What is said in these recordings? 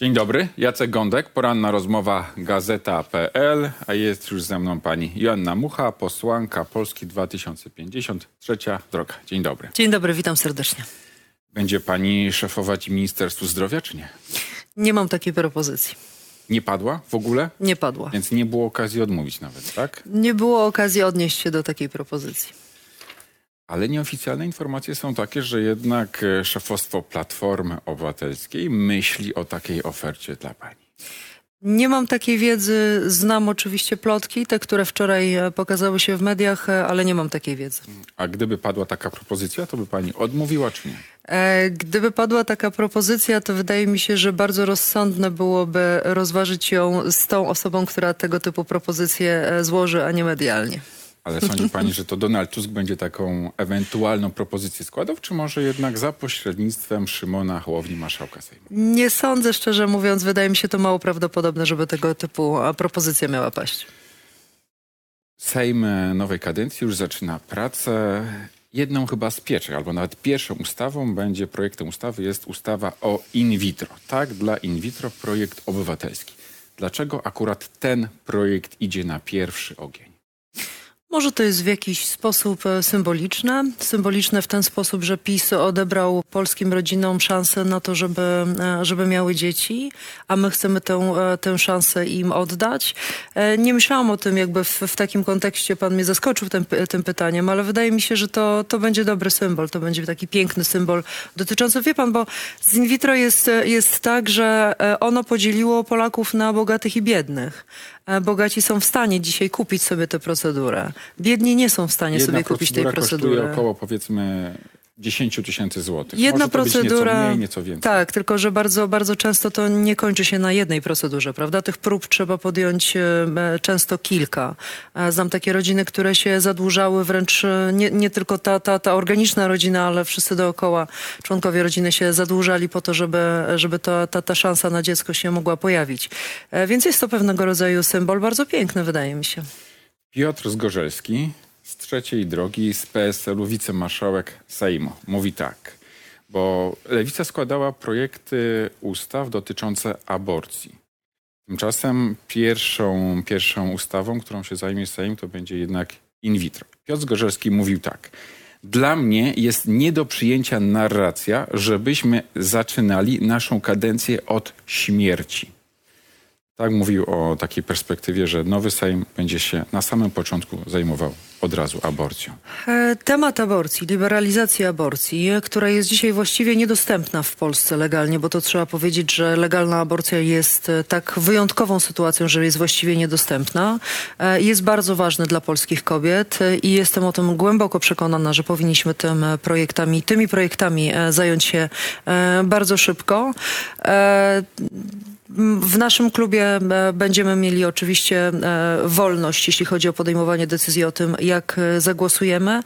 Dzień dobry, Jacek Gądek, poranna rozmowa Gazeta.pl, a jest już ze mną pani Joanna Mucha, posłanka Polski 2050, trzecia droga. Dzień dobry. Dzień dobry, witam serdecznie. Będzie pani szefować Ministerstwu Zdrowia, czy nie? Nie mam takiej propozycji. Nie padła w ogóle? Nie padła. Więc nie było okazji odmówić nawet, tak? Nie było okazji odnieść się do takiej propozycji. Ale nieoficjalne informacje są takie, że jednak e, szefostwo Platformy Obywatelskiej myśli o takiej ofercie dla pani. Nie mam takiej wiedzy, znam oczywiście plotki, te, które wczoraj e, pokazały się w mediach, e, ale nie mam takiej wiedzy. A gdyby padła taka propozycja, to by pani odmówiła, czy nie? Gdyby padła taka propozycja, to wydaje mi się, że bardzo rozsądne byłoby rozważyć ją z tą osobą, która tego typu propozycję e, złoży, a nie medialnie. Ale sądzi pani, że to Donald Tusk będzie taką ewentualną propozycję składał, czy może jednak za pośrednictwem Szymona Hołowni, marszałka Sejmu? Nie sądzę, szczerze mówiąc, wydaje mi się to mało prawdopodobne, żeby tego typu e, propozycja miała paść. Sejm e, nowej kadencji już zaczyna pracę. Jedną chyba z pierwszych, albo nawet pierwszą ustawą będzie, projektem ustawy jest ustawa o in vitro. Tak, dla in vitro projekt obywatelski. Dlaczego akurat ten projekt idzie na pierwszy ogień? Może to jest w jakiś sposób e, symboliczne. Symboliczne w ten sposób, że PiS odebrał polskim rodzinom szansę na to, żeby, e, żeby miały dzieci, a my chcemy tę, e, tę szansę im oddać. Nie myślałam o tym jakby w, w takim kontekście, pan mnie zaskoczył tym, tym pytaniem, ale wydaje mi się, że to, to będzie dobry symbol, to będzie taki piękny symbol dotyczący, wie pan, bo z in vitro jest, jest tak, że ono podzieliło Polaków na bogatych i biednych. Bogaci są w stanie dzisiaj kupić sobie tę procedurę. Biedni nie są w stanie Jedna sobie kupić tej procedury. około powiedzmy 10 tysięcy złotych. Jedna Może procedura. nieco mniej, nieco więcej. Tak, tylko że bardzo, bardzo często to nie kończy się na jednej procedurze, prawda? Tych prób trzeba podjąć e, często kilka. E, Znam takie rodziny, które się zadłużały wręcz e, nie, nie tylko ta, ta, ta organiczna rodzina, ale wszyscy dookoła członkowie rodziny się zadłużali po to, żeby, żeby ta, ta, ta szansa na dziecko się mogła pojawić. E, Więc jest to pewnego rodzaju symbol, bardzo piękny wydaje mi się. Piotr Zgorzelski z trzeciej drogi z PSL-u, wicemarszałek Sejmu, mówi tak, bo Lewica składała projekty ustaw dotyczące aborcji. Tymczasem pierwszą, pierwszą ustawą, którą się zajmie Sejm, to będzie jednak in vitro. Piotr Zgorzelski mówił tak. Dla mnie jest nie do przyjęcia narracja, żebyśmy zaczynali naszą kadencję od śmierci. Tak mówił o takiej perspektywie, że nowy Sejm będzie się na samym początku zajmował od razu aborcją. E, Temat aborcji, liberalizacji aborcji, e, która jest dzisiaj właściwie niedostępna w Polsce legalnie, bo to trzeba powiedzieć, że legalna aborcja jest e, tak wyjątkową sytuacją, że jest właściwie niedostępna. Jest bardzo ważny dla polskich kobiet i jestem o tym głęboko przekonana, że powinniśmy tym projektami, tymi projektami zająć się bardzo szybko. W naszym klubie e, będziemy mieli oczywiście e, wolność, jeśli chodzi o podejmowanie decyzji o tym, jak e, zagłosujemy,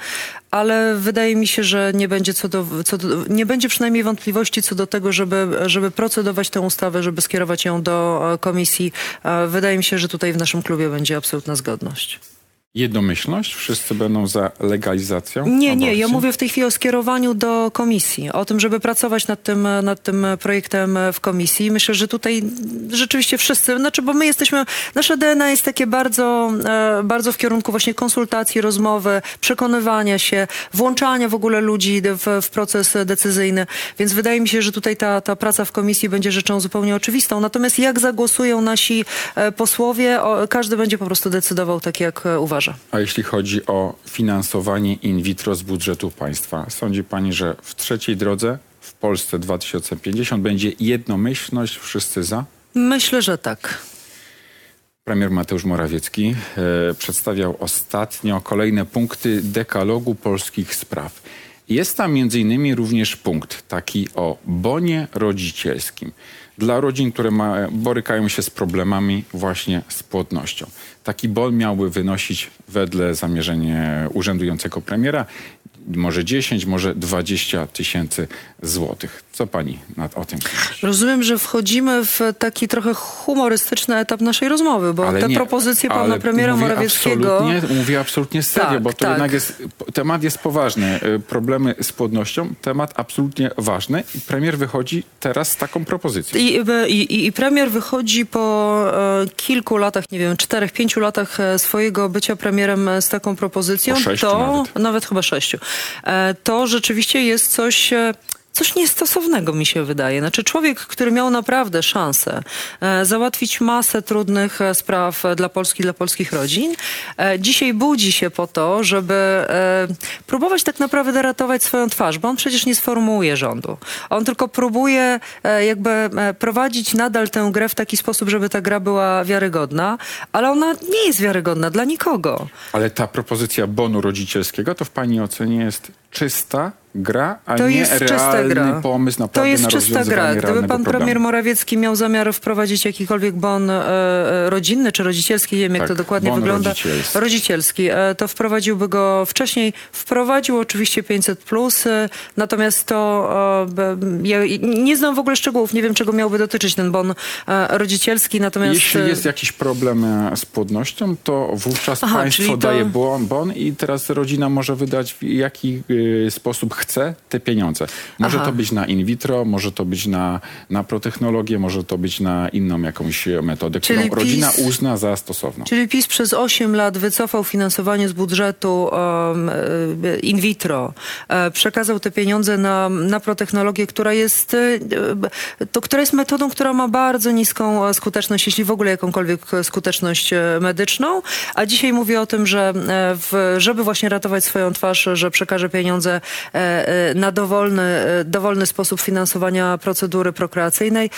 ale wydaje mi się, że nie będzie, co do, co do, nie będzie przynajmniej wątpliwości co do tego, żeby, żeby procedować tę ustawę, żeby skierować ją do komisji. Wydaje mi się, że tutaj w naszym klubie będzie absolutna zgodność. Jednomyślność? Wszyscy będą za legalizacją Nie, nie, aborcji? ja mówię w tej chwili o skierowaniu do komisji, o tym, żeby pracować nad tym, nad tym projektem w komisji. Myślę, że tutaj rzeczywiście wszyscy, znaczy, bo my jesteśmy, nasze DNA jest takie bardzo, e, bardzo w kierunku właśnie konsultacji, rozmowy, przekonywania się, włączania w ogóle ludzi w, w proces decyzyjny, więc wydaje mi się, że tutaj ta, ta praca w komisji będzie rzeczą zupełnie oczywistą. Natomiast jak zagłosują nasi e, posłowie, każdy będzie po prostu decydował tak, jak e, uważa. A jeśli chodzi o finansowanie in vitro z budżetu państwa, sądzi pani, że w trzeciej drodze w Polsce 2050 będzie jednomyślność, wszyscy za? Myślę, że tak. Premier Mateusz Morawiecki e, przedstawiał ostatnio kolejne punkty dekalogu polskich spraw. Jest tam między innymi również punkt taki o bonie rodzicielskim dla rodzin, które ma, borykają się z problemami właśnie z płodnością. Taki bon miałby wynosić wedle zamierzenia urzędującego premiera może 10, może 20 tysięcy złotych. Co pani nad, o tym myśli? Rozumiem, że wchodzimy w taki trochę humorystyczny etap naszej rozmowy, bo te nie, propozycje pana ale premiera mówię Morawieckiego... Absolutnie, mówię absolutnie serio, Tak, bo to tak. jednak jest, temat jest poważny. Y, Problemy z płodnością, temat absolutnie ważny premier wychodzi teraz z taką propozycją. I, i, I premier wychodzi po e, kilku latach, nie wiem, czterech, pięciu latach e, swojego bycia premierem e, z taką propozycją. Po sześciu to nawet. chyba sześciu. E, to rzeczywiście jest coś. Coś niestosownego mi się wydaje. Znaczy człowiek, który miał naprawdę szansę e, załatwić masę trudnych e, spraw e, dla Polski, dla polskich rodzin, dzisiaj budzi się po to, żeby próbować tak naprawdę ratować swoją twarz, bo on przecież nie sformułuje rządu. On tylko próbuje jakby prowadzić nadal tę grę w taki sposób, żeby ta gra była wiarygodna, ale ona nie jest wiarygodna dla nikogo. Ale ta propozycja bonu rodzicielskiego to w pani ocenie jest czysta gra, a To nie jest realny gra. pomysł To naprawdę jest na czysta gra. Gdyby pan problemu. premier Morawiecki miał zamiar wprowadzić jakikolwiek bon e, rodzinny czy rodzicielski, nie wiem jak Tak, to dokładnie bon wygląda. rodzicielski. Rodzicielski. E, to wprowadziłby go wcześniej. Wprowadził oczywiście 500 plus, e, natomiast to e, ja nie znam w ogóle szczegółów, nie wiem czego miałby dotyczyć ten bon e, rodzicielski, natomiast Jeśli e, jest jakiś problem z płodnością, to wówczas Aha, państwo to- daje bon, bon i teraz rodzina może wydać jaki sposób chce te pieniądze. Może Aha. to być na in vitro, może to być na, na protechnologię, może to być na inną jakąś e, metodę, Czyli którą rodzina PiS- uzna za stosowną. Czyli PiS przez 8 lat wycofał finansowanie z budżetu um, e, in vitro, e, przekazał te pieniądze na, na protechnologię, która jest, to, która jest metodą, która ma bardzo niską skuteczność, jeśli w ogóle jakąkolwiek skuteczność medyczną, a dzisiaj mówi o tym, że w, żeby właśnie ratować swoją twarz, że przekaże pieniądze e, e, na dowolny, e, dowolny sposób finansowania procedury prokreacyjnej.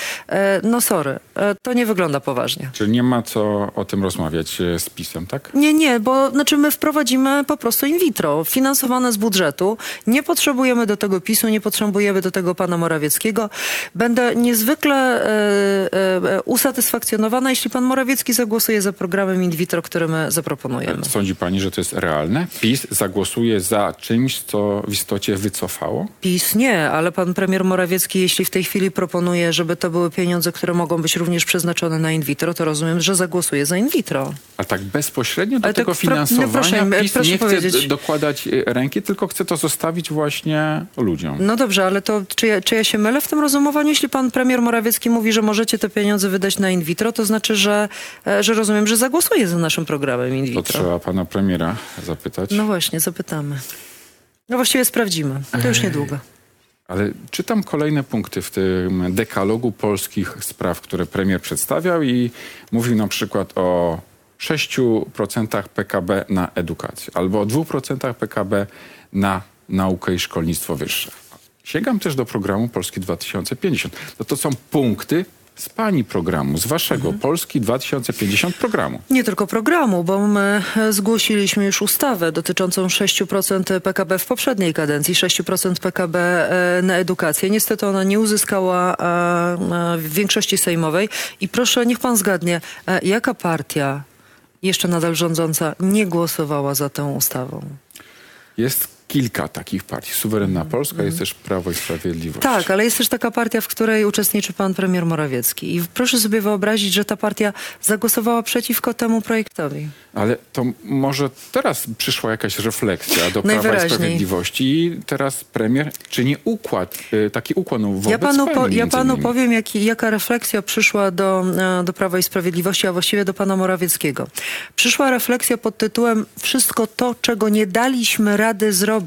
No sorry, to nie wygląda poważnie. Czyli nie ma co o tym rozmawiać z PiSem, tak? Nie, nie, bo znaczy my wprowadzimy po prostu in vitro, finansowane z budżetu. Nie potrzebujemy do tego PiSu, nie potrzebujemy do tego pana Morawieckiego. Będę niezwykle usatysfakcjonowana, jeśli pan Morawiecki zagłosuje za programem in vitro, który my zaproponujemy. Sądzi pani, że to jest realne? PiS zagłosuje za czymś, co w istocie wycofało? PiS nie, ale pan premier Morawiecki, jeśli w tej chwili proponuje, żeby to były pieniądze, które mogą być również przeznaczone na in vitro, to rozumiem, że zagłosuje za in vitro. A tak bezpośrednio do Ale tak tego pro- no finansowania proszę, PiS proszę nie chce powiedzieć. d- dokładać y, ręki, tylko chce to zostawić właśnie ludziom. No dobrze, ale to czy ja, czy ja się mylę w tym rozumowaniu? Jeśli pan premier Morawiecki mówi, że możecie te pieniądze wydać na in vitro, to znaczy, że, e, że rozumiem, że zagłosuje za naszym programem in To vitro. trzeba pana premiera zapytać. No właśnie, zapytamy. No właściwie sprawdzimy. To już niedługo. Ale czytam kolejne punkty w tym dekalogu polskich spraw, które premier przedstawiał i mówił na przykład o 6% PKB na edukację albo o 2% PKB na naukę i szkolnictwo wyższe. Sięgam też do programu Polski 2050. No to są punkty z pani programu, z waszego Polski 2050 programu. Nie tylko programu, bo my zgłosiliśmy już ustawę dotyczącą 6% PKB w poprzedniej kadencji, 6% PKB e, na edukację. Niestety ona nie uzyskała e, e, większości sejmowej. I proszę, niech pan zgadnie, jaka partia jeszcze nadal rządząca nie głosowała za tą ustawą? Jest kilka takich partii. Suwerenna Polska, jest też Prawo i Sprawiedliwość. Tak, ale jest też taka partia, w której uczestniczy pan premier Morawiecki. I proszę sobie wyobrazić, że ta partia zagłosowała przeciwko temu projektowi. Ale to może teraz przyszła jakaś refleksja do Prawa i. Sprawiedliwości i teraz premier czyni układ, y, taki układ wobec Ja panu, po, ja panu powiem, jaki, jaka refleksja przyszła do, e, do Prawa i Sprawiedliwości, a właściwie do pana Morawieckiego. Przyszła refleksja pod tytułem Wszystko to, czego nie daliśmy rady zrobić,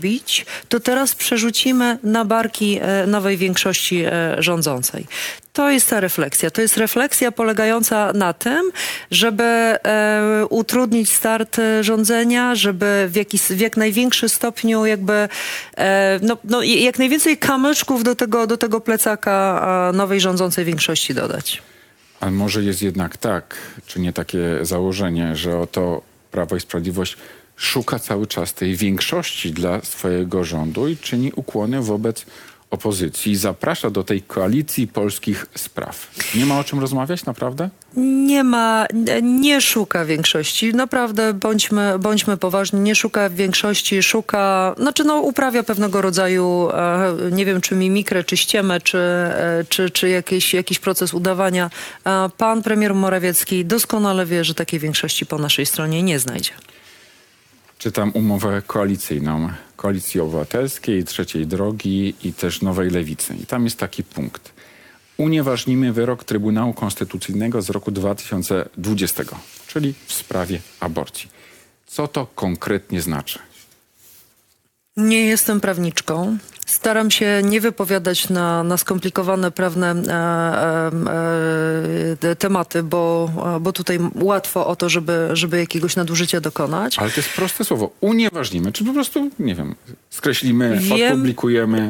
to teraz przerzucimy na barki e, nowej większości e, rządzącej. To jest ta refleksja. To jest refleksja polegająca na tym, żeby e, utrudnić start rządzenia, żeby w, jakiś, w jak największy stopniu jakby no, no, jak najwięcej kamyczków do tego, do tego plecaka nowej rządzącej większości dodać. Ale może jest jednak tak, czy nie takie założenie, że oto Prawo i Sprawiedliwość szuka cały czas tej większości dla swojego rządu i czyni ukłony wobec opozycji zaprasza do tej koalicji polskich spraw. Nie ma o czym rozmawiać naprawdę? Nie ma, nie szuka większości. Naprawdę bądźmy, bądźmy poważni. Nie szuka większości, szuka, znaczy no uprawia pewnego rodzaju, e, nie wiem czy mimikrę, czy ściemę, czy, e, czy, czy jakiś, jakiś proces udawania. E, Pan premier Morawiecki doskonale wie, że takiej większości po naszej stronie nie znajdzie. Czytam umowę koalicyjną Koalicji Obywatelskiej, Trzeciej Drogi i też Nowej Lewicy. I tam jest taki punkt. Unieważnimy wyrok Trybunału Konstytucyjnego z roku 2020, czyli w sprawie aborcji. Co to konkretnie znaczy? Nie jestem prawniczką. Staram się nie wypowiadać na, na skomplikowane prawne e, e, e, tematy, bo, bo tutaj łatwo o to, żeby, żeby jakiegoś nadużycia dokonać. Ale to jest proste słowo. Unieważnimy, czy po prostu, nie wiem, skreślimy, Wiem.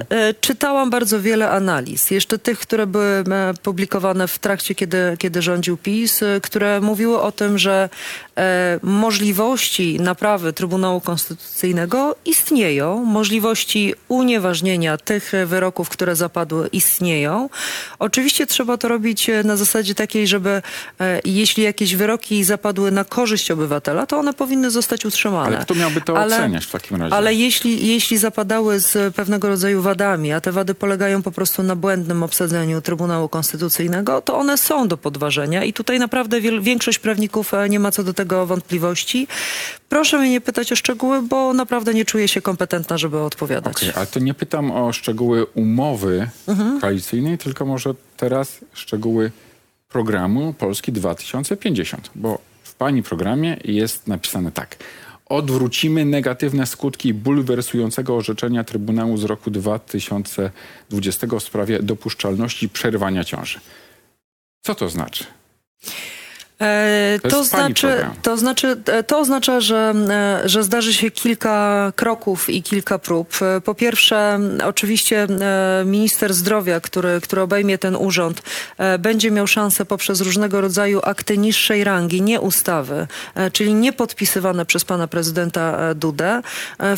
E, Czytałam bardzo wiele analiz, jeszcze tych, które były e, publikowane w trakcie, kiedy, kiedy rządził PiS, e, które mówiły o tym, że możliwości naprawy Trybunału Konstytucyjnego istnieją, możliwości unieważnienia tych wyroków, które zapadły, istnieją. Oczywiście trzeba to robić e, na zasadzie takiej, żeby e, jeśli jakieś wyroki zapadły na korzyść obywatela, to one powinny zostać utrzymane. Ale kto miałby to Ale- oceniać w takim razie? Ale jeśli, jeśli zapadały z pewnego rodzaju wadami, a te wady polegają po prostu na błędnym obsadzeniu Trybunału Konstytucyjnego, to one są do podważenia i tutaj naprawdę większość prawników e, nie ma co do tego wątpliwości. Proszę mnie nie pytać o szczegóły, bo naprawdę nie czuję się kompetentna, żeby odpowiadać. Okej, ale to nie pytam o szczegóły umowy koalicyjnej, tylko może teraz szczegóły programu Polski 2050, bo w pani programie jest napisane tak. Odwrócimy negatywne skutki bulwersującego orzeczenia Trybunału z roku 2020 w sprawie dopuszczalności przerywania ciąży. Co to znaczy? E, To to, znaczy, to znaczy, e, to oznacza, że, e, że zdarzy się kilka kroków i kilka prób. Po pierwsze, oczywiście minister zdrowia, który, który obejmie ten urząd, będzie miał szansę poprzez różnego rodzaju akty niższej rangi, nie ustawy, czyli nie podpisywane przez pana prezydenta Dudę,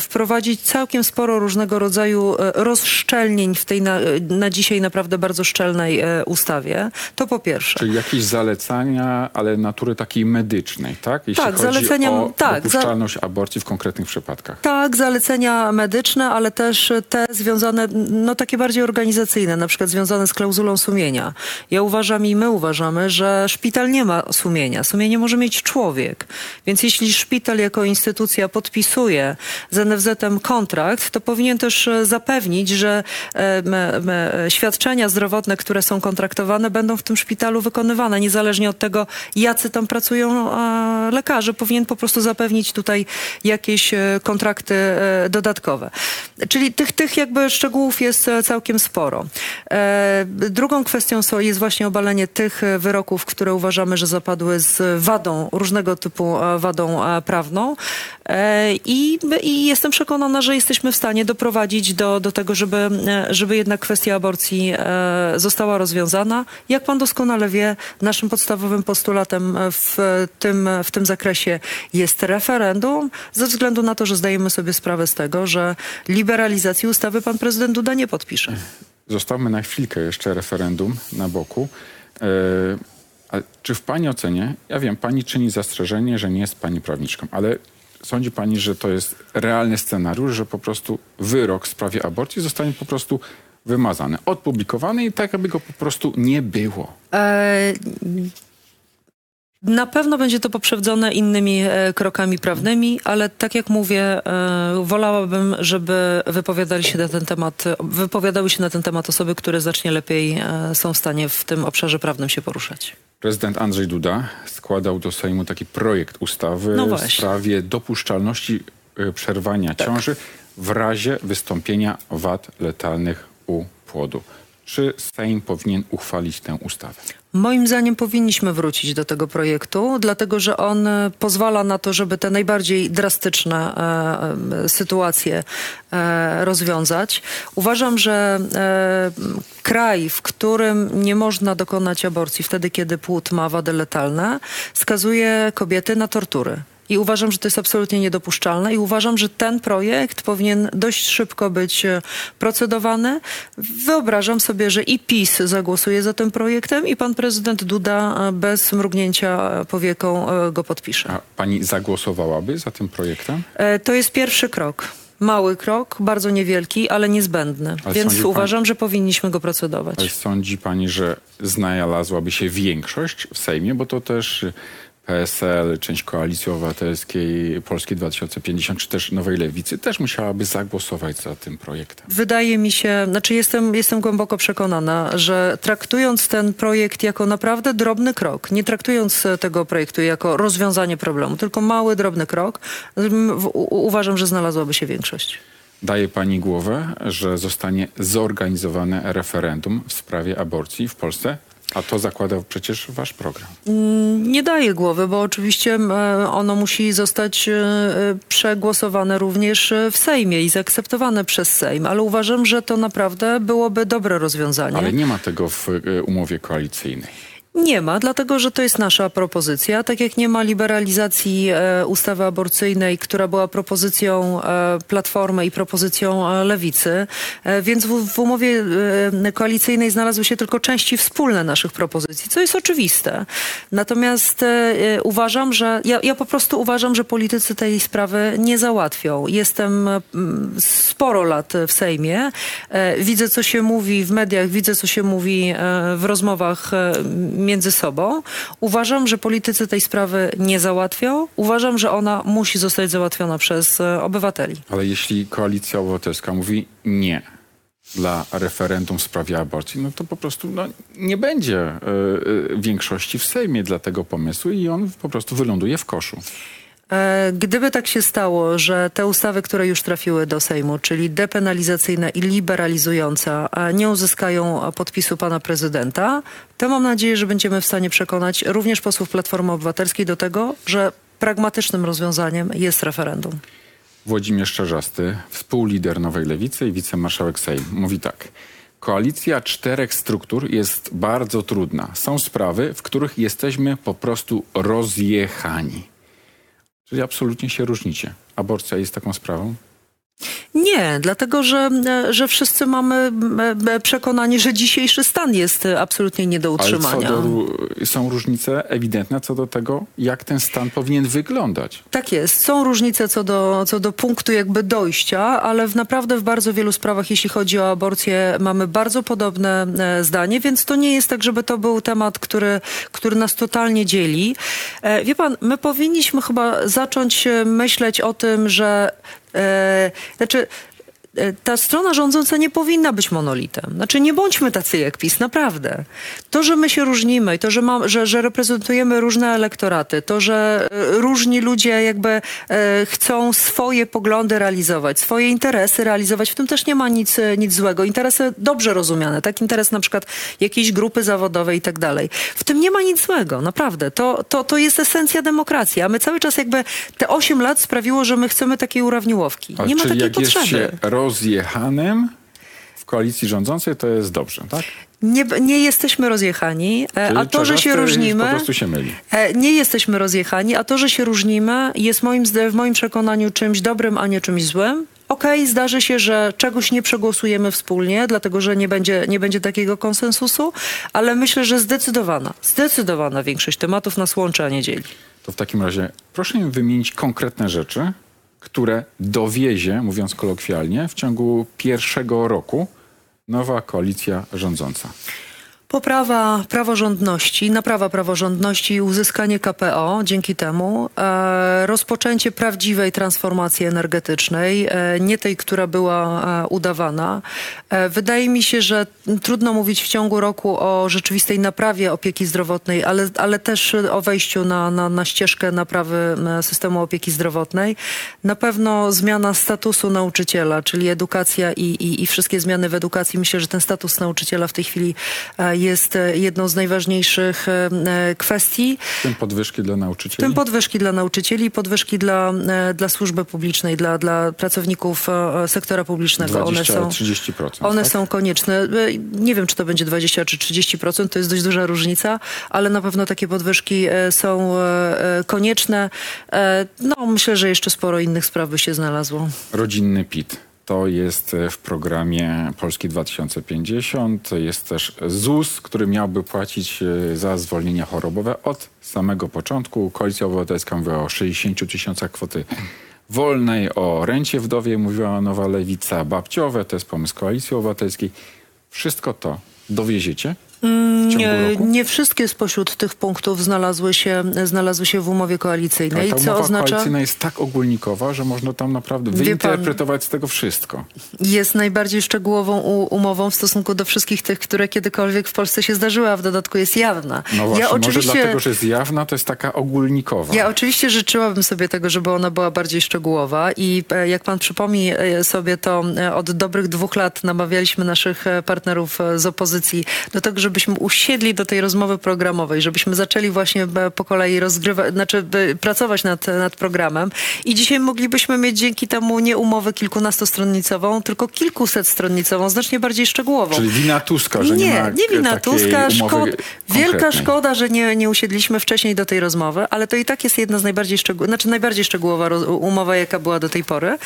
wprowadzić całkiem sporo różnego rodzaju rozszczelnień w tej na, na dzisiaj naprawdę bardzo szczelnej ustawie. To po pierwsze. Czyli jakieś zalecania, ale natury takiej medycznej, tak? Jeśli Tak, chodzi zalecenia- o tak, za- dopuszczalność aborcji w konkretnych przypadkach. Tak, zalecenia medyczne, ale też te związane, no takie bardziej organizacyjne, na przykład związane z klauzulą sumienia. Ja uważam i my uważamy, że szpital nie ma sumienia. Sumienie może mieć człowiek. Więc jeśli szpital jako instytucja podpisuje z NFZ-em kontrakt, to powinien też e, zapewnić, że e, me, me, świadczenia zdrowotne, które są kontraktowane, będą w tym szpitalu wykonywane, niezależnie od tego, jacy tam pracują e, lekarze. Powinien po prostu zapewnić tutaj jakieś e, kontrakty e, dodatkowe. Czyli tych, tych jakby szczegółów jest całkiem sporo. Drugą kwestią jest właśnie obalenie tych wyroków, które uważamy, że zapadły z wadą, różnego typu wadą prawną. I, I jestem przekonana, że jesteśmy w stanie doprowadzić do, do tego, żeby, żeby jednak kwestia aborcji została rozwiązana. Jak pan doskonale wie, naszym podstawowym postulatem e, w tym, w tym zakresie jest referendum, ze względu na to, że zdajemy sobie sprawę z tego, że liberalizacji ustawy pan prezydent Duda nie podpisze. Zostawmy na chwilkę jeszcze referendum na boku. E, a czy w Pani ocenie, ja wiem, Pani czyni zastrzeżenie, że nie jest Pani prawniczką, ale sądzi Pani, że to jest realny scenariusz, że po prostu wyrok w sprawie aborcji zostanie po prostu wymazany, odpublikowany i tak, aby go po prostu nie było. E, Na pewno będzie to poprzedzone innymi e, krokami prawnymi, ale tak jak mówię, e, wolałabym, żeby wypowiadali się na ten temat, wypowiadały się na ten temat osoby, które znacznie lepiej e, są w stanie w tym obszarze prawnym się poruszać. Prezydent Andrzej Duda składał do Sejmu taki projekt ustawy No w. Tak. sprawie dopuszczalności przerwania ciąży w razie wystąpienia wad letalnych u płodu. Czy Sejm powinien uchwalić tę ustawę? Moim zdaniem powinniśmy wrócić do tego projektu, dlatego że on e, pozwala na to, żeby te najbardziej drastyczne e, e, sytuacje e, rozwiązać. Uważam, że e, kraj, w którym nie można dokonać aborcji wtedy, kiedy płód ma wady letalne, skazuje kobiety na tortury. I uważam, że to jest absolutnie niedopuszczalne i uważam, że ten projekt powinien dość szybko być e, procedowany. Wyobrażam sobie, że i PiS zagłosuje za tym projektem i pan prezydent Duda e, bez mrugnięcia powieką e, go podpisze. A pani zagłosowałaby za tym projektem? To jest pierwszy krok. Mały krok, bardzo niewielki, ale niezbędny. Ale Więc uważam, że powinniśmy go procedować. Ale sądzi pani, że znalazłaby się większość w Sejmie, bo to też PSL, część Koalicji Obywatelskiej, Polski 2050, czy też Nowej Lewicy też musiałaby zagłosować za tym projektem. Wydaje mi się, znaczy jestem, jestem głęboko przekonana, że traktując ten projekt jako naprawdę drobny krok, nie traktując tego projektu jako rozwiązanie problemu, tylko mały, drobny krok, m, w- u, uważam, że znalazłaby się większość. Daje pani głowę, że zostanie zorganizowane referendum w sprawie aborcji w Polsce? A to zakłada przecież wasz program. Nie daję głowy, bo oczywiście e, ono musi zostać e, e, przegłosowane również w Sejmie i zaakceptowane przez Sejm, ale uważam, że to naprawdę byłoby dobre rozwiązanie. Ale nie ma tego w umowie koalicyjnej. Nie ma, dlatego że to jest nasza propozycja. Tak jak nie ma liberalizacji e, ustawy aborcyjnej, która była propozycją e, Platformy i propozycją e, Lewicy, e, więc w, w umowie e, koalicyjnej znalazły się tylko części wspólne naszych propozycji, co jest oczywiste. Natomiast e, uważam, że ja, ja po prostu uważam, że politycy tej sprawy nie załatwią. Jestem m, sporo lat w Sejmie. Widzę, co się mówi w mediach, widzę, co się mówi w rozmowach między sobą. Uważam, że politycy tej sprawy nie załatwią. Uważam, że ona musi zostać załatwiona przez e, obywateli. Ale jeśli Koalicja Obywatelska mówi nie dla referendum w sprawie aborcji, no to po prostu no, nie będzie e, e, większości w Sejmie dla tego pomysłu i on po prostu wyląduje w koszu. E, Gdyby tak się stało, że te ustawy, które już trafiły do Sejmu, czyli depenalizacyjna i liberalizująca, nie uzyskają podpisu pana prezydenta, to mam nadzieję, że będziemy w stanie przekonać również posłów Platformy Obywatelskiej do tego, że pragmatycznym rozwiązaniem jest referendum. Włodzimierz Czarzasty, współlider Nowej Lewicy i wicemarszałek Sejm, mówi tak. Koalicja czterech struktur jest bardzo trudna. Są sprawy, w których jesteśmy po prostu rozjechani. Czyli absolutnie się różnicie. Aborcja jest taką sprawą? Nie, dlatego że, e, że wszyscy mamy e, e, przekonanie, że dzisiejszy stan jest absolutnie nie do Ale utrzymania. do, ró- są różnice ewidentne co do tego, jak ten stan powinien wyglądać. Tak jest. Są różnice co do, co do punktu jakby dojścia, ale w naprawdę w bardzo wielu sprawach, jeśli chodzi o aborcję, mamy bardzo podobne zdanie, więc to nie jest tak, żeby to był temat, który, który nas totalnie dzieli. Wie pan, my powinniśmy chyba zacząć myśleć o tym, że e, znaczy ta strona rządząca nie powinna być monolitem. Znaczy nie bądźmy tacy jak PiS, naprawdę. To, że my się różnimy i to, że, że, że reprezentujemy różne elektoraty, to, że e, różni ludzie jakby e, chcą swoje poglądy realizować, swoje interesy realizować, w tym też nie ma nic, e, nic złego. Interesy dobrze rozumiane, tak? Interes na przykład jakiejś grupy zawodowej i tak dalej. W tym nie ma nic złego, naprawdę. To, to, to jest esencja demokracji, a my cały czas jakby te 8 lat sprawiło, że my chcemy takiej urawniłowki. Nie ma takiej potrzeby. Rozjechanym w koalicji rządzącej, to jest dobrze, tak? Nie, nie jesteśmy rozjechani, e, Czyli a to, że się różnimy... po prostu się myli. E, Nie jesteśmy rozjechani, a to, że się różnimy, jest moim, w moim przekonaniu czymś dobrym, a nie czymś złym. Okej, zdarzy się, że czegoś nie przegłosujemy wspólnie, dlatego że nie będzie, nie będzie takiego konsensusu, ale myślę, że zdecydowana, zdecydowana większość tematów nas łączy, a nie dzieli. To w takim razie proszę mi wymienić konkretne rzeczy, które dowiezie, mówiąc kolokwialnie, w ciągu pierwszego roku nowa koalicja rządząca. Poprawa praworządności, naprawa praworządności i uzyskanie KPO dzięki temu, e, rozpoczęcie prawdziwej transformacji energetycznej, e, nie tej, która była e, udawana. E, wydaje mi się, że trudno mówić w ciągu roku o rzeczywistej naprawie opieki zdrowotnej, ale, ale też o wejściu na, na, na ścieżkę naprawy systemu opieki zdrowotnej. Na pewno zmiana statusu nauczyciela, czyli edukacja i, i, i wszystkie zmiany w edukacji. Myślę, że ten status nauczyciela w tej chwili e, jest e, jedną z najważniejszych e, e, kwestii. W tym podwyżki dla W nauczycieli? tym podwyżki dla nauczycieli, podwyżki dla, dla służby publicznej, dla, dla pracowników sektora publicznego. 20, One są, 30%. one tak? są konieczne. Nie wiem, czy to będzie 20 czy 30%, to jest dość duża różnica, ale na pewno takie podwyżki są konieczne. No, myślę, że jeszcze sporo innych spraw by się znalazło. Rodzinny PIT. To jest e, w programie Polski 2050. Jest też ZUS, który miałby płacić e, za zwolnienia chorobowe od samego początku. Koalicja Obywatelska mówiła o 60 tysiącach kwoty wolnej, o rencie wdowie mówiła Nowa Lewica, babciowe, to jest pomysł Koalicji Obywatelskiej. Wszystko to dowieziecie Nie, nie wszystkie spośród tych punktów znalazły się, znalazły się w umowie Ale koalicyjnej, ta co umowa oznacza... koalicyjna jest tak ogólnikowa, że można tam naprawdę wyinterpretować z tego wszystko. jest najbardziej szczegółową umową w stosunku do wszystkich tych, które kiedykolwiek w Polsce się zdarzyły, a w dodatku jest jawna. No właśnie, ja może oczywiście, dlatego, że jest jawna, to jest taka ogólnikowa. ja oczywiście życzyłabym sobie tego, żeby ona była bardziej szczegółowa i e, jak pan przypomni e, sobie, to e, od dobrych dwóch lat namawialiśmy naszych partnerów z opozycji do tego, żebyśmy usiedli do tej rozmowy programowej, żebyśmy zaczęli właśnie e, po kolei rozgrywać, znaczy e, pracować nad, nad programem i dzisiaj moglibyśmy mieć dzięki temu nie umowę kilkunastostronicową, tylko kilkusetstronnicową, znacznie bardziej szczegółową. Czyli wina Tuska, że nie, nie, ma nie wina Tuska. Szkod, wielka szkoda, że nie, nie usiedliśmy wcześniej do tej rozmowy, ale to i tak jest jedna z najbardziej, szczegół, znaczy najbardziej szczegółowa umowa, jaka była do tej pory.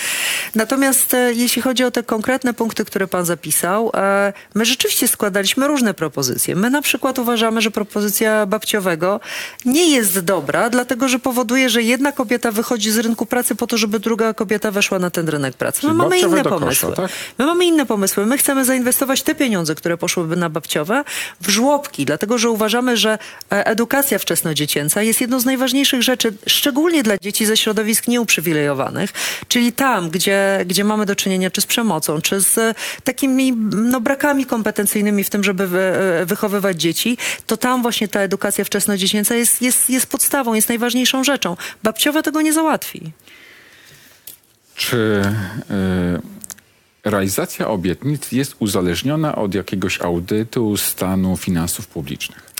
Natomiast e, jeśli chodzi o te konkretne punkty, które pan zapisał, e, my rzeczywiście składaliśmy różne propozycje. My na przykład uważamy, że propozycja babciowego nie jest dobra, dlatego że powoduje, że jedna kobieta wychodzi z rynku pracy po to, żeby druga kobieta weszła na ten rynek pracy. Czyli My mamy inne kosza, pomysły. tak? My mamy inne pomysły. My chcemy zainwestować te pieniądze, które poszłyby na babciowe, w żłobki, dlatego że uważamy, że e, edukacja wczesnodziecięca jest jedną z najważniejszych rzeczy, szczególnie dla dzieci ze środowisk nieuprzywilejowanych, czyli tam, gdzie, gdzie mamy do czynienia czy z przemocą, czy z takimi no, brakami kompetencyjnymi w tym, żeby e, wychowywać dzieci, to tam właśnie ta edukacja wczesnodziecięca jest, jest, jest podstawą, jest najważniejszą rzeczą. Babciowe tego nie załatwi. Czy y, realizacja obietnic jest uzależniona od jakiegoś audytu stanu finansów publicznych?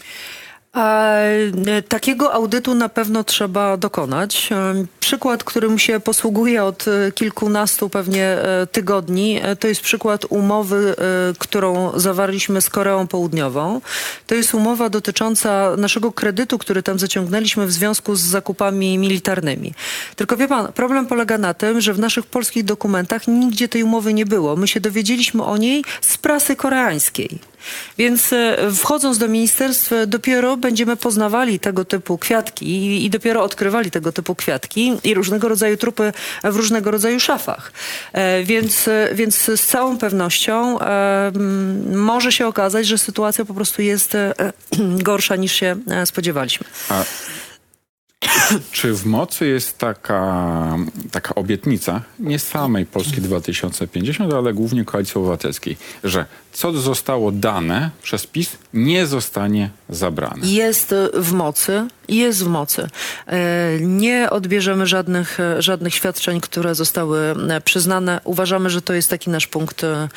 E, Takiego audytu na pewno trzeba dokonać. E, Przykład, którym się posługuję od e, kilkunastu pewnie tygodni, to jest przykład umowy, którą zawarliśmy z Koreą Południową. To jest umowa dotycząca naszego kredytu, który tam zaciągnęliśmy w związku z zakupami militarnymi. Tylko wie pan, problem polega na tym, że w naszych polskich dokumentach nigdzie tej umowy nie było. My się dowiedzieliśmy o niej z prasy koreańskiej. Więc e, wchodząc do ministerstw, e, dopiero będziemy poznawali tego typu kwiatki i, dopiero odkrywali tego typu kwiatki i różnego rodzaju trupy w różnego rodzaju szafach. E, Więc, więc z całą pewnością może się okazać, że sytuacja po prostu jest gorsza niż się spodziewaliśmy. A czy w mocy jest taka, taka obietnica, nie samej Polski 2050, ale głównie Koalicji Obywatelskiej, że co zostało dane przez PiS, nie zostanie zabrane? Jest w mocy, jest w mocy. E, Nie odbierzemy żadnych, żadnych świadczeń, które zostały e, przyznane. Uważamy, że to jest taki nasz punkt e,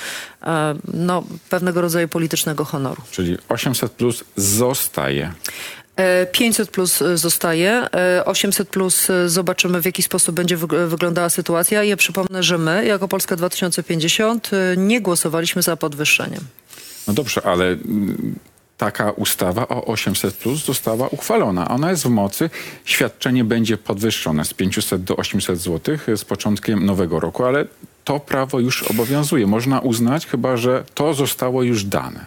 no, pewnego rodzaju politycznego honoru. Czyli 800 plus zostaje. E, 500 plus e, zostaje, e, 800 plus e, zobaczymy w jaki sposób będzie wyg- wyglądała sytuacja. Ja przypomnę, że my jako Polska 2050 e, nie głosowaliśmy za podwyższeniem. No dobrze, ale mm, taka ustawa o 800 plus została uchwalona. Ona jest w mocy. Świadczenie będzie podwyższone z 500 do 800 zł z początkiem nowego roku, ale to prawo już obowiązuje. Można uznać chyba, że to zostało już dane.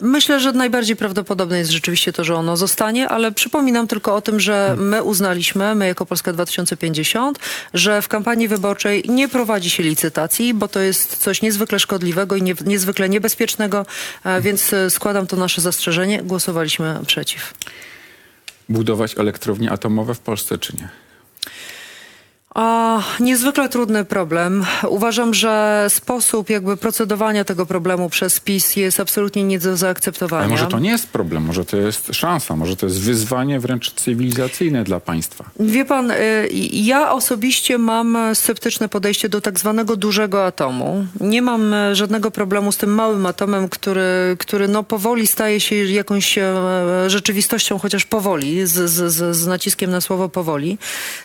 Myślę, że najbardziej prawdopodobne jest rzeczywiście to, że ono zostanie, ale przypominam tylko o tym, że my uznaliśmy, my jako Polska 2050, że w kampanii wyborczej nie prowadzi się licytacji, bo to jest coś niezwykle szkodliwego i nie, niezwykle niebezpiecznego, e, więc e, składam to nasze zastrzeżenie. Głosowaliśmy przeciw. Budować elektrownie atomowe w Polsce czy nie? A, niezwykle trudny problem. Uważam, że sposób jakby procedowania tego problemu przez PiS jest absolutnie nie do zaakceptowania. Ale może to nie jest problem, może to jest szansa, może to jest wyzwanie wręcz cywilizacyjne dla państwa. Wie pan, y, ja osobiście mam sceptyczne podejście do tak zwanego dużego atomu. Nie mam e, żadnego problemu z tym małym atomem, który, który no powoli staje się jakąś e, rzeczywistością, chociaż powoli, z, z, z, z naciskiem na słowo powoli.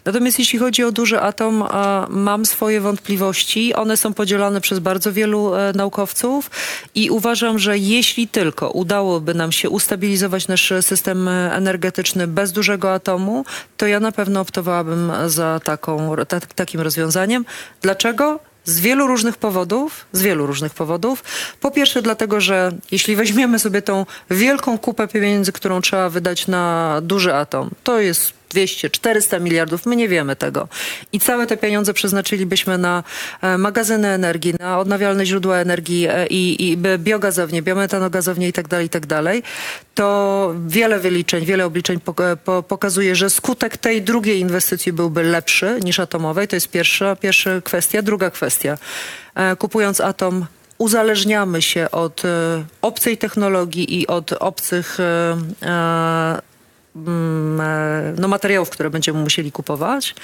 Natomiast jeśli chodzi o duży atom, mam swoje wątpliwości. One są podzielane przez bardzo wielu e, naukowców i uważam, że jeśli tylko udałoby nam się ustabilizować nasz system energetyczny bez dużego atomu, to ja na pewno optowałabym za taką, ta, takim rozwiązaniem. Dlaczego? Z wielu różnych powodów, z wielu różnych powodów. Po pierwsze dlatego, że jeśli weźmiemy sobie tą wielką kupę pieniędzy, którą trzeba wydać na duży atom, to jest 200, 400 miliardów, my nie wiemy tego. I całe te pieniądze przeznaczylibyśmy na e, magazyny energii, na odnawialne źródła energii e, i, i biogazownie, biometanogazownie i tak dalej, i tak. To wiele wyliczeń, wiele obliczeń pokazuje, że skutek tej drugiej inwestycji byłby lepszy niż atomowej. To jest pierwsza, pierwsza kwestia. Druga kwestia. E, kupując atom uzależniamy się od obcej technologii i od obcych e, no, materiałów, które będziemy musieli kupować.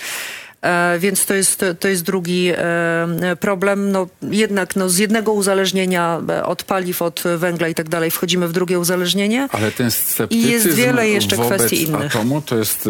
E, więc to jest, to jest drugi e, problem. No, jednak no, z jednego uzależnienia od paliw, od węgla i tak dalej wchodzimy w drugie uzależnienie. Ale ten sceptycyzm I jest wiele jeszcze wobec kwestii innych. atomu to jest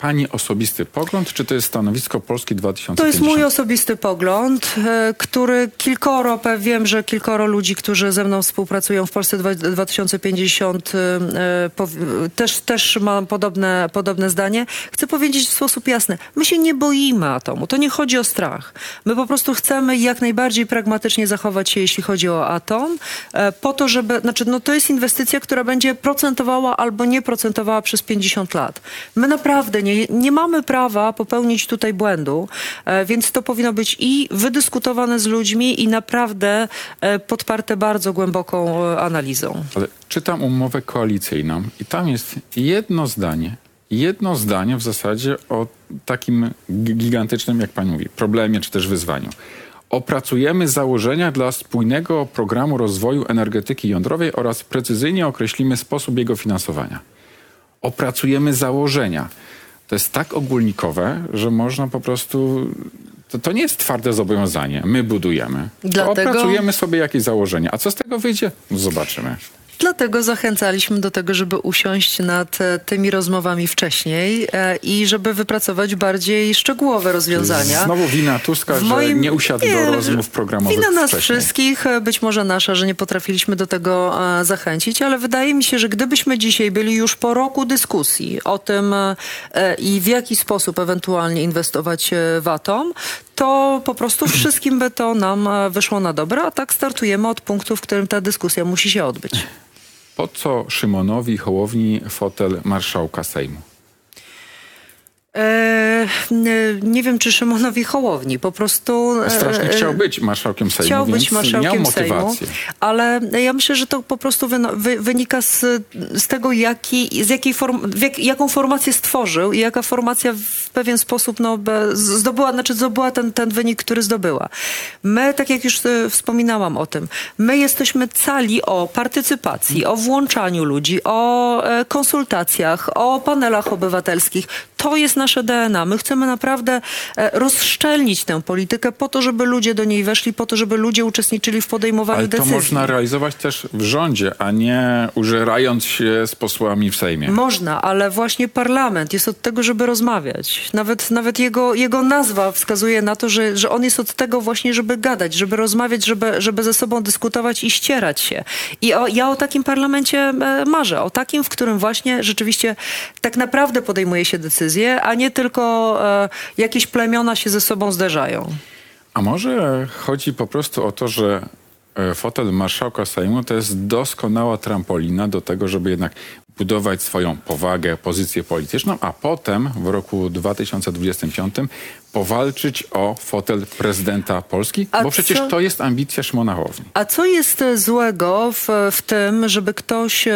Pani osobisty pogląd, czy to jest stanowisko Polski 2050? To jest mój osobisty pogląd, e, który kilkoro, wiem, że kilkoro ludzi, którzy ze mną współpracują w Polsce 2050 e, też, też ma podobne, podobne zdanie. Chcę powiedzieć w sposób jasny, my się nie boimy atomu, to nie chodzi o strach. My po prostu chcemy jak najbardziej pragmatycznie zachować się, jeśli chodzi o atom, e, po to, żeby, znaczy no to jest inwestycja, która będzie procentowała albo nie procentowała przez 50 lat. My naprawdę nie nie, nie mamy prawa popełnić tutaj błędu, e, więc to powinno być i wydyskutowane z ludźmi i naprawdę e, podparte bardzo głęboką e, analizą. Ale czytam umowę koalicyjną i tam jest jedno zdanie, jedno zdanie w zasadzie o takim gigantycznym, jak pan mówi, problemie czy też wyzwaniu. Opracujemy założenia dla spójnego programu rozwoju energetyki jądrowej oraz precyzyjnie określimy sposób jego finansowania. Opracujemy założenia to jest tak ogólnikowe, że można po prostu. To, to nie jest twarde zobowiązanie. My budujemy. Dlatego... Opracujemy sobie jakieś założenia. A co z tego wyjdzie? Zobaczymy. Dlatego zachęcaliśmy do tego, żeby usiąść nad e, tymi rozmowami wcześniej e, i żeby wypracować bardziej szczegółowe rozwiązania. Znowu wina Tuska, w moim... że nie usiadł nie, do rozmów programowych Wina nas wcześniej. wszystkich, e, być może nasza, że nie potrafiliśmy do tego zachęcić, ale wydaje mi się, że gdybyśmy dzisiaj byli już po roku dyskusji o tym i w jaki sposób ewentualnie inwestować w atom, to po prostu wszystkim by to nam wyszło na dobre, a tak startujemy od punktu, w którym ta dyskusja musi się odbyć. Po co Szymonowi Hołowni fotel marszałka Sejmu? E, nie wiem, czy Szymonowi Hołowni. Po prostu... Strasznie e, chciał być marszałkiem Sejmu, Chciał być marszałkiem miał Sejmu, ale ja myślę, że to po prostu wy, wynika z, z tego, jaki, z jakiej form, jak, jaką formację stworzył i jaka formacja w pewien sposób no, zdobyła, znaczy zdobyła ten, ten wynik, który zdobyła. My, tak jak już e, wspominałam o tym, my jesteśmy cali o partycypacji, o włączaniu ludzi, o konsultacjach, o panelach obywatelskich. To jest nasze DNA. My chcemy naprawdę e, rozszczelnić tę politykę po to, żeby ludzie do niej weszli, po to, żeby ludzie uczestniczyli w podejmowaniu Ale decyzji. to można realizować też w rządzie, a nie użerając się z posłami w Sejmie. Można, ale właśnie parlament jest od tego, żeby rozmawiać. Nawet, nawet jego, jego nazwa wskazuje na to, że, że on jest od tego właśnie, żeby gadać, żeby rozmawiać, żeby, żeby ze sobą dyskutować i ścierać się. I o, ja o takim parlamencie e, marzę. O takim, w którym właśnie rzeczywiście tak naprawdę podejmuje się decyzje, a nie tylko e, jakieś plemiona się ze sobą zderzają. A może chodzi po prostu o to, że e, fotel marszałka Sejmu to jest doskonała trampolina do tego, żeby jednak budować swoją powagę, pozycję polityczną, a potem w roku 2025 powalczyć o fotel prezydenta Polski, A bo przecież co- to jest ambicja Szymona Hołowni. A co jest e, złego w, w tym, żeby ktoś e,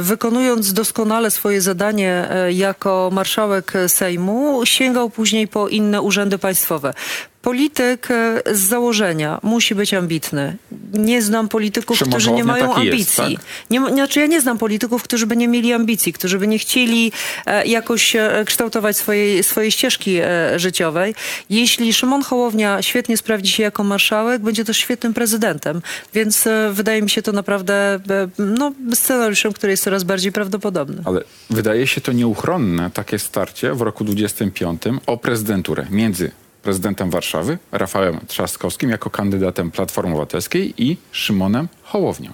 wykonując doskonale swoje zadanie e, jako marszałek Sejmu sięgał później po inne urzędy państwowe? Polityk z założenia musi być ambitny. Nie znam polityków, Szymon którzy nie Hołownia mają taki jest, ambicji. tak? Nie, znaczy ja nie znam polityków, którzy by nie mieli ambicji, którzy by nie chcieli e, jakoś e, kształtować swojej, swojej ścieżki e, życiowej. Jeśli Szymon Hołownia świetnie sprawdzi się jako marszałek, będzie też świetnym prezydentem. Więc wydaje mi się to naprawdę no, scenariuszem, który jest coraz bardziej prawdopodobny. Ale wydaje się to nieuchronne, takie starcie w roku 25 o prezydenturę między prezydentem Warszawy, Rafałem Trzaskowskim, jako kandydatem Platformy Obywatelskiej i Szymonem Hołownią.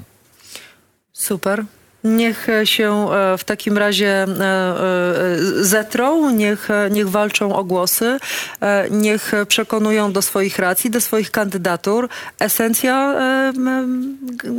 Super. Niech się e, w takim razie e, e, zetrą, niech, niech walczą o głosy, niech przekonują do swoich racji, do swoich kandydatur. Esencja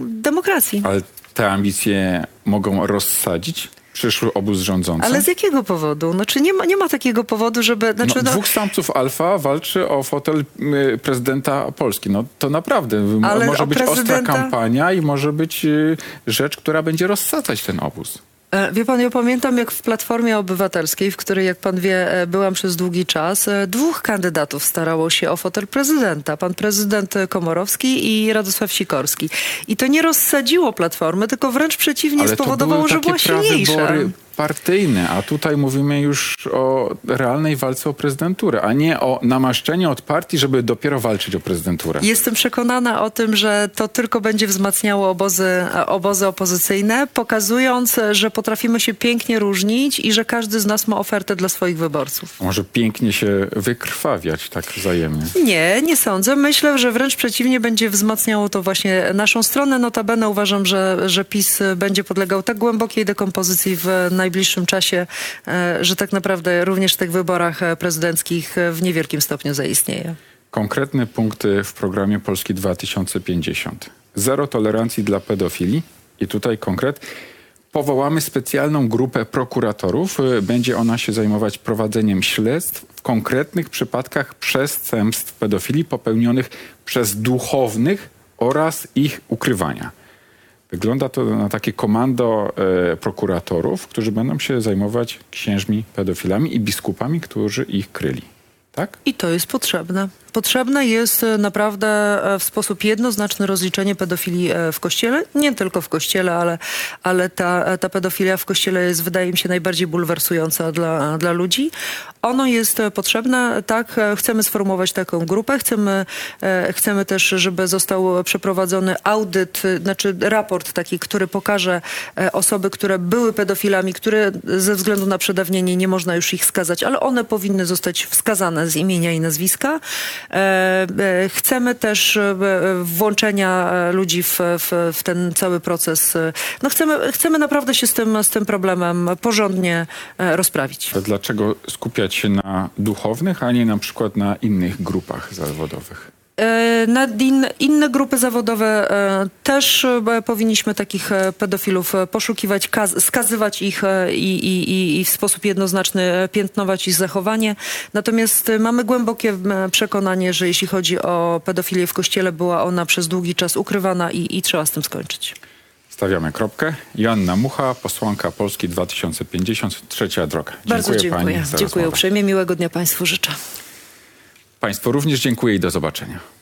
demokracji. Ale te ambicje mogą rozsadzić przyszły obóz rządzący. Ale z jakiego powodu? Znaczy nie ma, nie ma takiego powodu, żeby... Znaczy, no, no, dwóch samców alfa walczy o fotel y, prezydenta Polski. No to naprawdę Ale może być ostra prezydenta- kampania i może być y, rzecz, która będzie rozsadzać ten obóz. E, Wie pan, ja pamiętam jak w Platformie Obywatelskiej, w której, jak pan wie, e, byłam przez długi czas, e, dwóch kandydatów starało się o fotel prezydenta. Pan prezydent Komorowski i Radosław Sikorski. I to nie rozsadziło Platformy, tylko wręcz przeciwnie Ale spowodowało, że była silniejsza. prawybory partyjne, a tutaj mówimy już o realnej walce o prezydenturę, a nie o namaszczeniu od partii, żeby dopiero walczyć o prezydenturę. Jestem przekonana o tym, że to tylko będzie wzmacniało obozy, obozy opozycyjne, pokazując, że potrafimy się pięknie różnić i że każdy z nas ma ofertę dla swoich wyborców. Może pięknie się wykrwawiać tak wzajemnie. Nie, nie sądzę. Myślę, że wręcz przeciwnie będzie wzmacniało to właśnie naszą stronę. Notabene uważam, że, że PiS będzie podlegał tak głębokiej dekompozycji w najbliższym czasie, e, że tak naprawdę również w tych wyborach e, prezydenckich e, w niewielkim stopniu zaistnieje. Konkretne punkty w programie Polski 2050. Zero tolerancji dla pedofilii i tutaj konkret. Powołamy specjalną grupę prokuratorów. Będzie ona się zajmować prowadzeniem śledztw w konkretnych przypadkach przestępstw pedofilii popełnionych przez duchownych oraz ich ukrywania. Wygląda to na takie komando e, prokuratorów, którzy będą się zajmować księżmi pedofilami i biskupami, którzy ich kryli. Tak? I to jest potrzebne. Potrzebne jest e, naprawdę e, w sposób jednoznaczny rozliczenie pedofilii e, w kościele. Nie tylko w kościele, ale, ale ta, ta pedofilia w kościele jest, wydaje mi się, najbardziej bulwersująca dla, dla ludzi. Ono jest potrzebne, tak, chcemy sformułować taką grupę, chcemy, chcemy też, żeby został przeprowadzony audyt, znaczy raport taki, który pokaże osoby, które były pedofilami, które ze względu na przedawnienie nie można już ich skazać, ale one powinny zostać wskazane z imienia i nazwiska. E, e, Chcemy też e, włączenia ludzi w, w, w ten cały proces. No chcemy, chcemy naprawdę się z tym, z tym problemem porządnie rozprawić. Dlaczego skupiać się na duchownych, a nie na przykład na innych grupach zawodowych? E, Na in, inne grupy zawodowe e, też e, powinniśmy takich pedofilów poszukiwać, kaz, skazywać ich i, i, i- w sposób jednoznaczny piętnować ich zachowanie. Natomiast mamy głębokie przekonanie, że jeśli chodzi o pedofilię w kościele, była ona przez długi czas ukrywana i, i trzeba z tym skończyć. Stawiamy kropkę. Joanna Mucha, posłanka Polski 2050, trzecia droga. Bardzo dziękuję. Pani za Dziękuję uprzejmie. Miłego dnia Państwu życzę. Państwu również dziękuję i do zobaczenia.